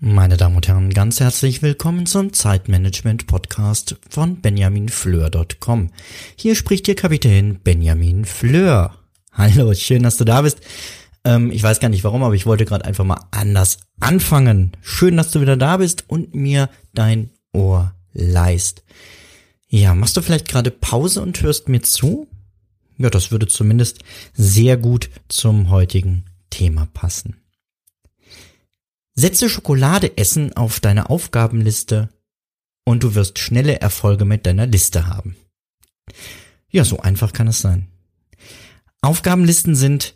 Meine Damen und Herren, ganz herzlich willkommen zum Zeitmanagement Podcast von benjaminfleur.com. Hier spricht Ihr Kapitän Benjamin Fleur. Hallo, schön, dass du da bist. Ähm, ich weiß gar nicht warum, aber ich wollte gerade einfach mal anders anfangen. Schön, dass du wieder da bist und mir dein Ohr leist. Ja, machst du vielleicht gerade Pause und hörst mir zu? Ja, das würde zumindest sehr gut zum heutigen Thema passen. Setze Schokolade essen auf deine Aufgabenliste und du wirst schnelle Erfolge mit deiner Liste haben. Ja, so einfach kann es sein. Aufgabenlisten sind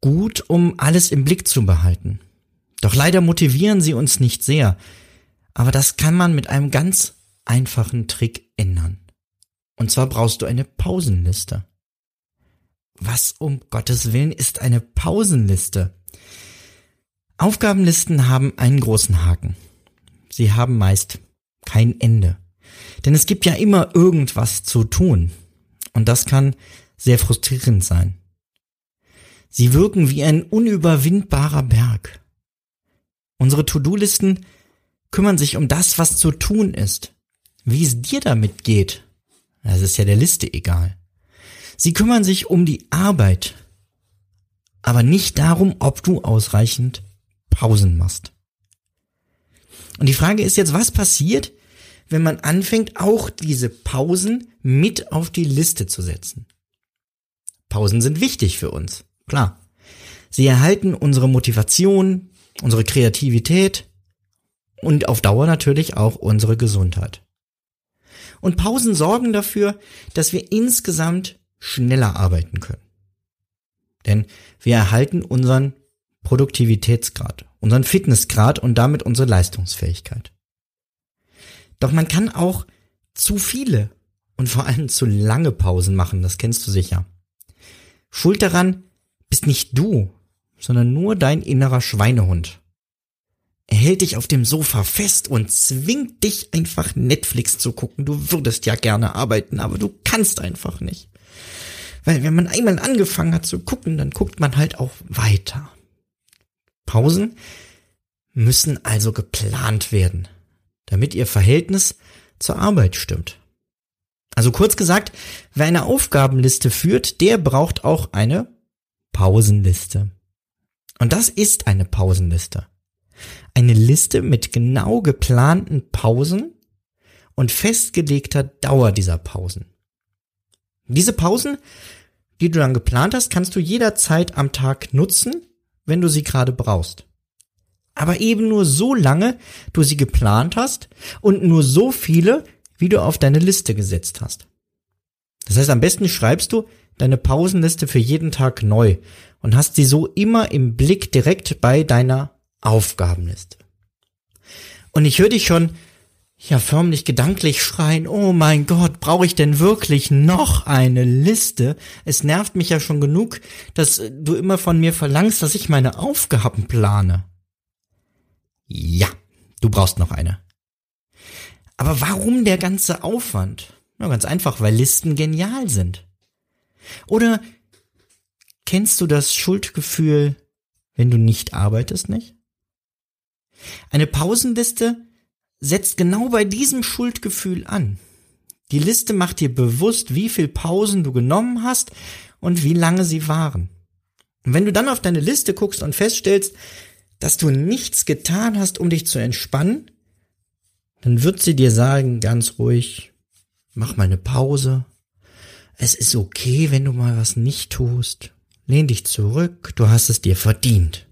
gut, um alles im Blick zu behalten. Doch leider motivieren sie uns nicht sehr. Aber das kann man mit einem ganz einfachen Trick ändern. Und zwar brauchst du eine Pausenliste. Was um Gottes Willen ist eine Pausenliste? Aufgabenlisten haben einen großen Haken. Sie haben meist kein Ende. Denn es gibt ja immer irgendwas zu tun. Und das kann sehr frustrierend sein. Sie wirken wie ein unüberwindbarer Berg. Unsere To-Do-Listen kümmern sich um das, was zu tun ist. Wie es dir damit geht, das ist ja der Liste egal. Sie kümmern sich um die Arbeit, aber nicht darum, ob du ausreichend Pausen machst. Und die Frage ist jetzt, was passiert, wenn man anfängt, auch diese Pausen mit auf die Liste zu setzen? Pausen sind wichtig für uns, klar. Sie erhalten unsere Motivation, unsere Kreativität und auf Dauer natürlich auch unsere Gesundheit. Und Pausen sorgen dafür, dass wir insgesamt schneller arbeiten können. Denn wir erhalten unseren Produktivitätsgrad, unseren Fitnessgrad und damit unsere Leistungsfähigkeit. Doch man kann auch zu viele und vor allem zu lange Pausen machen, das kennst du sicher. Schuld daran bist nicht du, sondern nur dein innerer Schweinehund. Er hält dich auf dem Sofa fest und zwingt dich einfach Netflix zu gucken. Du würdest ja gerne arbeiten, aber du kannst einfach nicht. Weil wenn man einmal angefangen hat zu gucken, dann guckt man halt auch weiter. Pausen müssen also geplant werden, damit ihr Verhältnis zur Arbeit stimmt. Also kurz gesagt, wer eine Aufgabenliste führt, der braucht auch eine Pausenliste. Und das ist eine Pausenliste. Eine Liste mit genau geplanten Pausen und festgelegter Dauer dieser Pausen. Diese Pausen, die du dann geplant hast, kannst du jederzeit am Tag nutzen, wenn du sie gerade brauchst. Aber eben nur so lange du sie geplant hast und nur so viele, wie du auf deine Liste gesetzt hast. Das heißt, am besten schreibst du deine Pausenliste für jeden Tag neu und hast sie so immer im Blick direkt bei deiner Aufgabenliste. Und ich höre dich schon ja förmlich gedanklich schreien, oh mein Gott, brauche ich denn wirklich noch eine Liste? Es nervt mich ja schon genug, dass du immer von mir verlangst, dass ich meine Aufgaben plane. Ja, du brauchst noch eine. Aber warum der ganze Aufwand? Na, ganz einfach, weil Listen genial sind. Oder kennst du das Schuldgefühl, wenn du nicht arbeitest, nicht? Eine Pausenliste setzt genau bei diesem Schuldgefühl an. Die Liste macht dir bewusst, wie viel Pausen du genommen hast und wie lange sie waren. Und wenn du dann auf deine Liste guckst und feststellst, dass du nichts getan hast, um dich zu entspannen, dann wird sie dir sagen, ganz ruhig, mach mal eine Pause. Es ist okay, wenn du mal was nicht tust. Lehn dich zurück, du hast es dir verdient.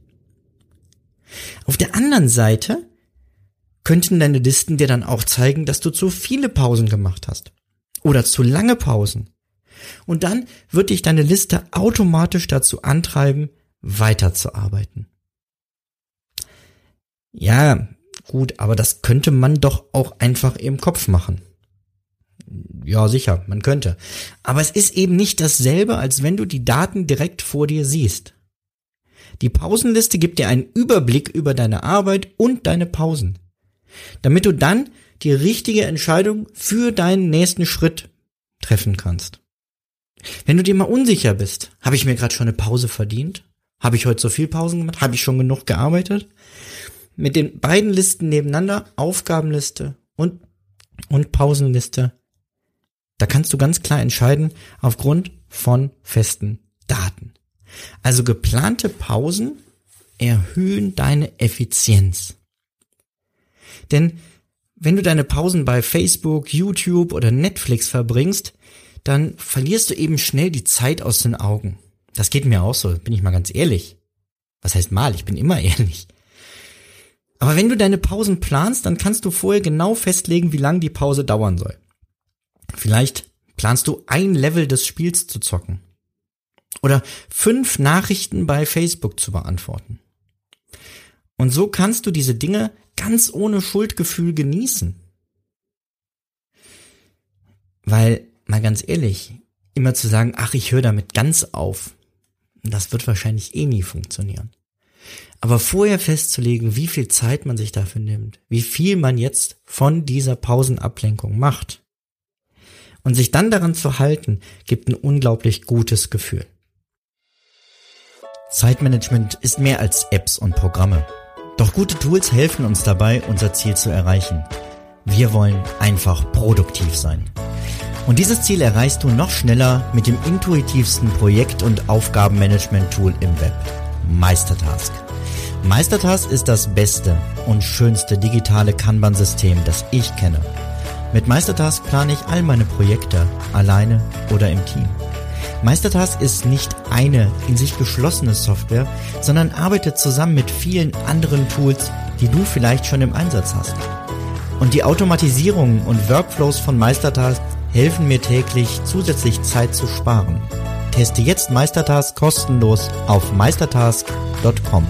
Auf der anderen Seite könnten deine Listen dir dann auch zeigen, dass du zu viele Pausen gemacht hast. Oder zu lange Pausen. Und dann wird dich deine Liste automatisch dazu antreiben, weiterzuarbeiten. Ja, gut, aber das könnte man doch auch einfach im Kopf machen. Ja, sicher, man könnte. Aber es ist eben nicht dasselbe, als wenn du die Daten direkt vor dir siehst. Die Pausenliste gibt dir einen Überblick über deine Arbeit und deine Pausen, damit du dann die richtige Entscheidung für deinen nächsten Schritt treffen kannst. Wenn du dir mal unsicher bist, habe ich mir gerade schon eine Pause verdient? Habe ich heute so viel Pausen gemacht? Habe ich schon genug gearbeitet? Mit den beiden Listen nebeneinander, Aufgabenliste und, und Pausenliste, da kannst du ganz klar entscheiden aufgrund von festen Daten. Also geplante Pausen erhöhen deine Effizienz. Denn wenn du deine Pausen bei Facebook, YouTube oder Netflix verbringst, dann verlierst du eben schnell die Zeit aus den Augen. Das geht mir auch so, bin ich mal ganz ehrlich. Was heißt mal? Ich bin immer ehrlich. Aber wenn du deine Pausen planst, dann kannst du vorher genau festlegen, wie lang die Pause dauern soll. Vielleicht planst du ein Level des Spiels zu zocken. Oder fünf Nachrichten bei Facebook zu beantworten. Und so kannst du diese Dinge ganz ohne Schuldgefühl genießen. Weil, mal ganz ehrlich, immer zu sagen, ach, ich höre damit ganz auf, das wird wahrscheinlich eh nie funktionieren. Aber vorher festzulegen, wie viel Zeit man sich dafür nimmt, wie viel man jetzt von dieser Pausenablenkung macht und sich dann daran zu halten, gibt ein unglaublich gutes Gefühl. Zeitmanagement ist mehr als Apps und Programme. Doch gute Tools helfen uns dabei, unser Ziel zu erreichen. Wir wollen einfach produktiv sein. Und dieses Ziel erreichst du noch schneller mit dem intuitivsten Projekt- und Aufgabenmanagement-Tool im Web, Meistertask. Meistertask ist das beste und schönste digitale Kanban-System, das ich kenne. Mit Meistertask plane ich all meine Projekte, alleine oder im Team. Meistertask ist nicht eine in sich geschlossene Software, sondern arbeitet zusammen mit vielen anderen Tools, die du vielleicht schon im Einsatz hast. Und die Automatisierungen und Workflows von Meistertask helfen mir täglich zusätzlich Zeit zu sparen. Teste jetzt Meistertask kostenlos auf meistertask.com.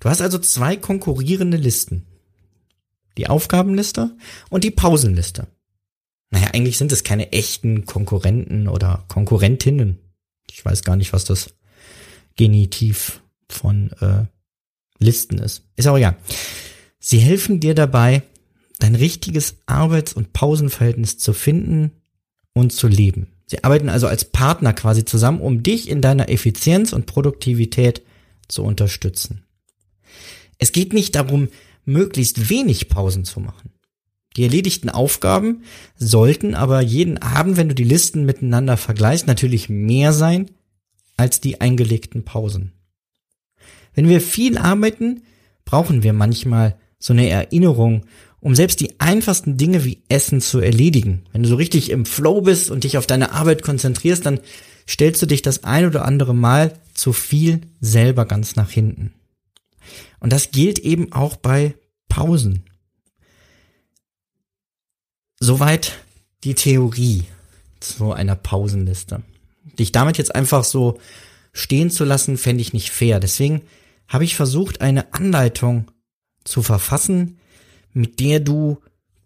Du hast also zwei konkurrierende Listen. Die Aufgabenliste und die Pausenliste. Naja, eigentlich sind es keine echten Konkurrenten oder Konkurrentinnen. Ich weiß gar nicht, was das Genitiv von äh, Listen ist. Ist auch egal. Sie helfen dir dabei, dein richtiges Arbeits- und Pausenverhältnis zu finden und zu leben. Sie arbeiten also als Partner quasi zusammen, um dich in deiner Effizienz und Produktivität zu unterstützen. Es geht nicht darum, möglichst wenig Pausen zu machen. Die erledigten Aufgaben sollten aber jeden Abend, wenn du die Listen miteinander vergleichst, natürlich mehr sein als die eingelegten Pausen. Wenn wir viel arbeiten, brauchen wir manchmal so eine Erinnerung, um selbst die einfachsten Dinge wie Essen zu erledigen. Wenn du so richtig im Flow bist und dich auf deine Arbeit konzentrierst, dann stellst du dich das ein oder andere Mal zu viel selber ganz nach hinten. Und das gilt eben auch bei Pausen. Soweit die Theorie zu einer Pausenliste. Dich damit jetzt einfach so stehen zu lassen, fände ich nicht fair. Deswegen habe ich versucht, eine Anleitung zu verfassen, mit der du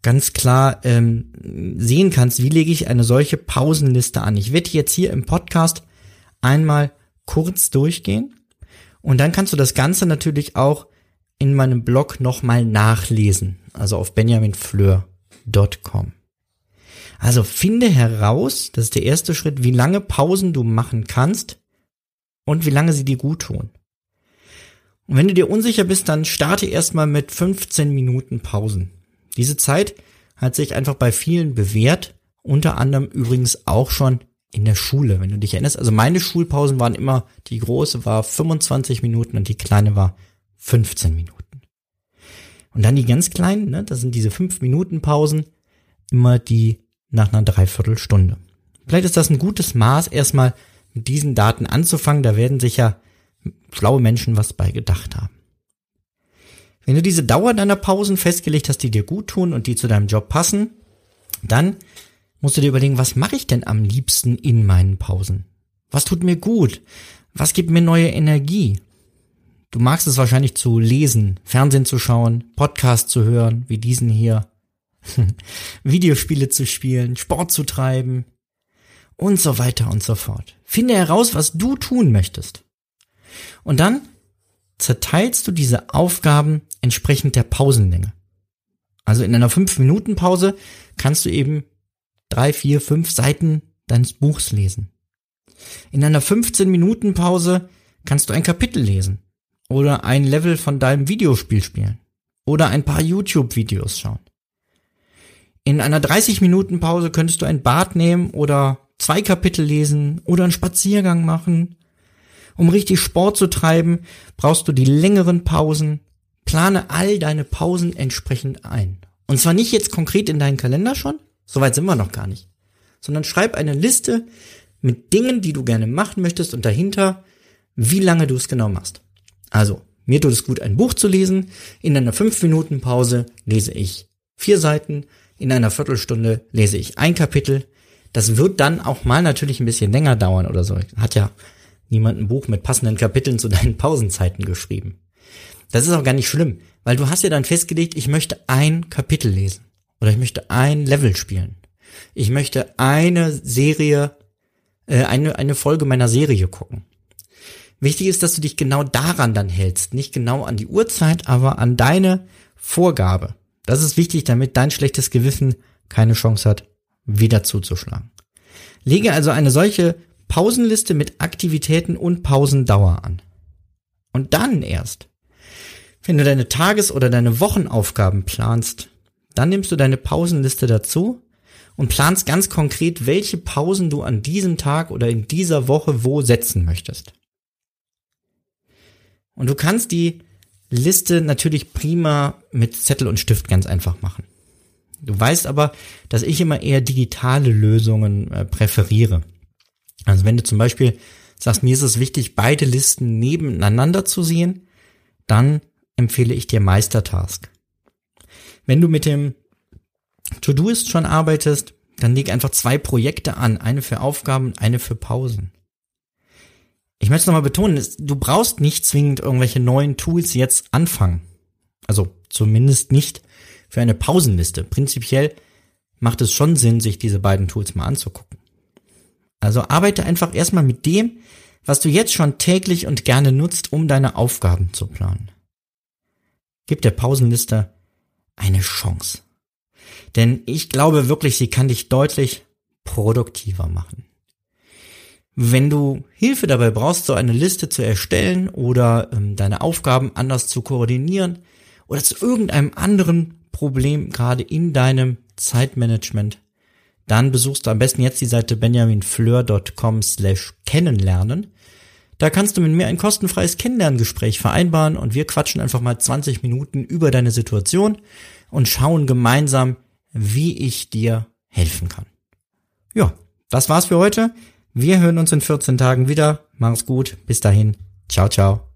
ganz klar ähm, sehen kannst, wie lege ich eine solche Pausenliste an. Ich werde jetzt hier im Podcast einmal kurz durchgehen und dann kannst du das Ganze natürlich auch in meinem Blog nochmal nachlesen, also auf benjaminfleur.com. Also finde heraus, das ist der erste Schritt, wie lange Pausen du machen kannst und wie lange sie dir gut tun. Und wenn du dir unsicher bist, dann starte erstmal mit 15 Minuten Pausen. Diese Zeit hat sich einfach bei vielen bewährt, unter anderem übrigens auch schon in der Schule, wenn du dich erinnerst. Also meine Schulpausen waren immer, die große war 25 Minuten und die kleine war 15 Minuten. Und dann die ganz kleinen, ne, das sind diese 5 Minuten Pausen, immer die nach einer Dreiviertelstunde. Vielleicht ist das ein gutes Maß, erstmal mit diesen Daten anzufangen. Da werden sich ja schlaue Menschen was bei gedacht haben. Wenn du diese Dauer deiner Pausen festgelegt hast, die dir gut tun und die zu deinem Job passen, dann musst du dir überlegen, was mache ich denn am liebsten in meinen Pausen? Was tut mir gut? Was gibt mir neue Energie? Du magst es wahrscheinlich zu lesen, Fernsehen zu schauen, Podcasts zu hören, wie diesen hier, Videospiele zu spielen, Sport zu treiben und so weiter und so fort. Finde heraus, was du tun möchtest. Und dann zerteilst du diese Aufgaben entsprechend der Pausenlänge. Also in einer 5-Minuten-Pause kannst du eben drei, vier, fünf Seiten deines Buchs lesen. In einer 15-Minuten-Pause kannst du ein Kapitel lesen oder ein Level von deinem Videospiel spielen oder ein paar YouTube-Videos schauen. In einer 30-Minuten-Pause könntest du ein Bad nehmen oder zwei Kapitel lesen oder einen Spaziergang machen. Um richtig Sport zu treiben, brauchst du die längeren Pausen. Plane all deine Pausen entsprechend ein. Und zwar nicht jetzt konkret in deinen Kalender schon, soweit sind wir noch gar nicht, sondern schreib eine Liste mit Dingen, die du gerne machen möchtest und dahinter, wie lange du es genau machst. Also, mir tut es gut, ein Buch zu lesen. In einer 5-Minuten-Pause lese ich vier Seiten. In einer Viertelstunde lese ich ein Kapitel. Das wird dann auch mal natürlich ein bisschen länger dauern oder so. Hat ja niemand ein Buch mit passenden Kapiteln zu deinen Pausenzeiten geschrieben. Das ist auch gar nicht schlimm, weil du hast ja dann festgelegt, ich möchte ein Kapitel lesen oder ich möchte ein Level spielen. Ich möchte eine Serie, äh, eine, eine Folge meiner Serie gucken. Wichtig ist, dass du dich genau daran dann hältst. Nicht genau an die Uhrzeit, aber an deine Vorgabe. Das ist wichtig, damit dein schlechtes Gewissen keine Chance hat, wieder zuzuschlagen. Lege also eine solche Pausenliste mit Aktivitäten und Pausendauer an. Und dann erst, wenn du deine Tages- oder deine Wochenaufgaben planst, dann nimmst du deine Pausenliste dazu und planst ganz konkret, welche Pausen du an diesem Tag oder in dieser Woche wo setzen möchtest. Und du kannst die Liste natürlich prima mit Zettel und Stift ganz einfach machen. Du weißt aber, dass ich immer eher digitale Lösungen äh, präferiere. Also wenn du zum Beispiel sagst, mir ist es wichtig, beide Listen nebeneinander zu sehen, dann empfehle ich dir Meistertask. Wenn du mit dem To-Doist schon arbeitest, dann leg einfach zwei Projekte an, eine für Aufgaben, eine für Pausen ich möchte nochmal betonen, du brauchst nicht zwingend irgendwelche neuen Tools jetzt anfangen. Also zumindest nicht für eine Pausenliste. Prinzipiell macht es schon Sinn, sich diese beiden Tools mal anzugucken. Also arbeite einfach erstmal mit dem, was du jetzt schon täglich und gerne nutzt, um deine Aufgaben zu planen. Gib der Pausenliste eine Chance. Denn ich glaube wirklich, sie kann dich deutlich produktiver machen. Wenn du Hilfe dabei brauchst, so eine Liste zu erstellen oder ähm, deine Aufgaben anders zu koordinieren oder zu irgendeinem anderen Problem gerade in deinem Zeitmanagement, dann besuchst du am besten jetzt die Seite benjaminfleur.com slash kennenlernen. Da kannst du mit mir ein kostenfreies Kennenlerngespräch vereinbaren und wir quatschen einfach mal 20 Minuten über deine Situation und schauen gemeinsam, wie ich dir helfen kann. Ja, das war's für heute. Wir hören uns in 14 Tagen wieder. Mach's gut. Bis dahin. Ciao, ciao.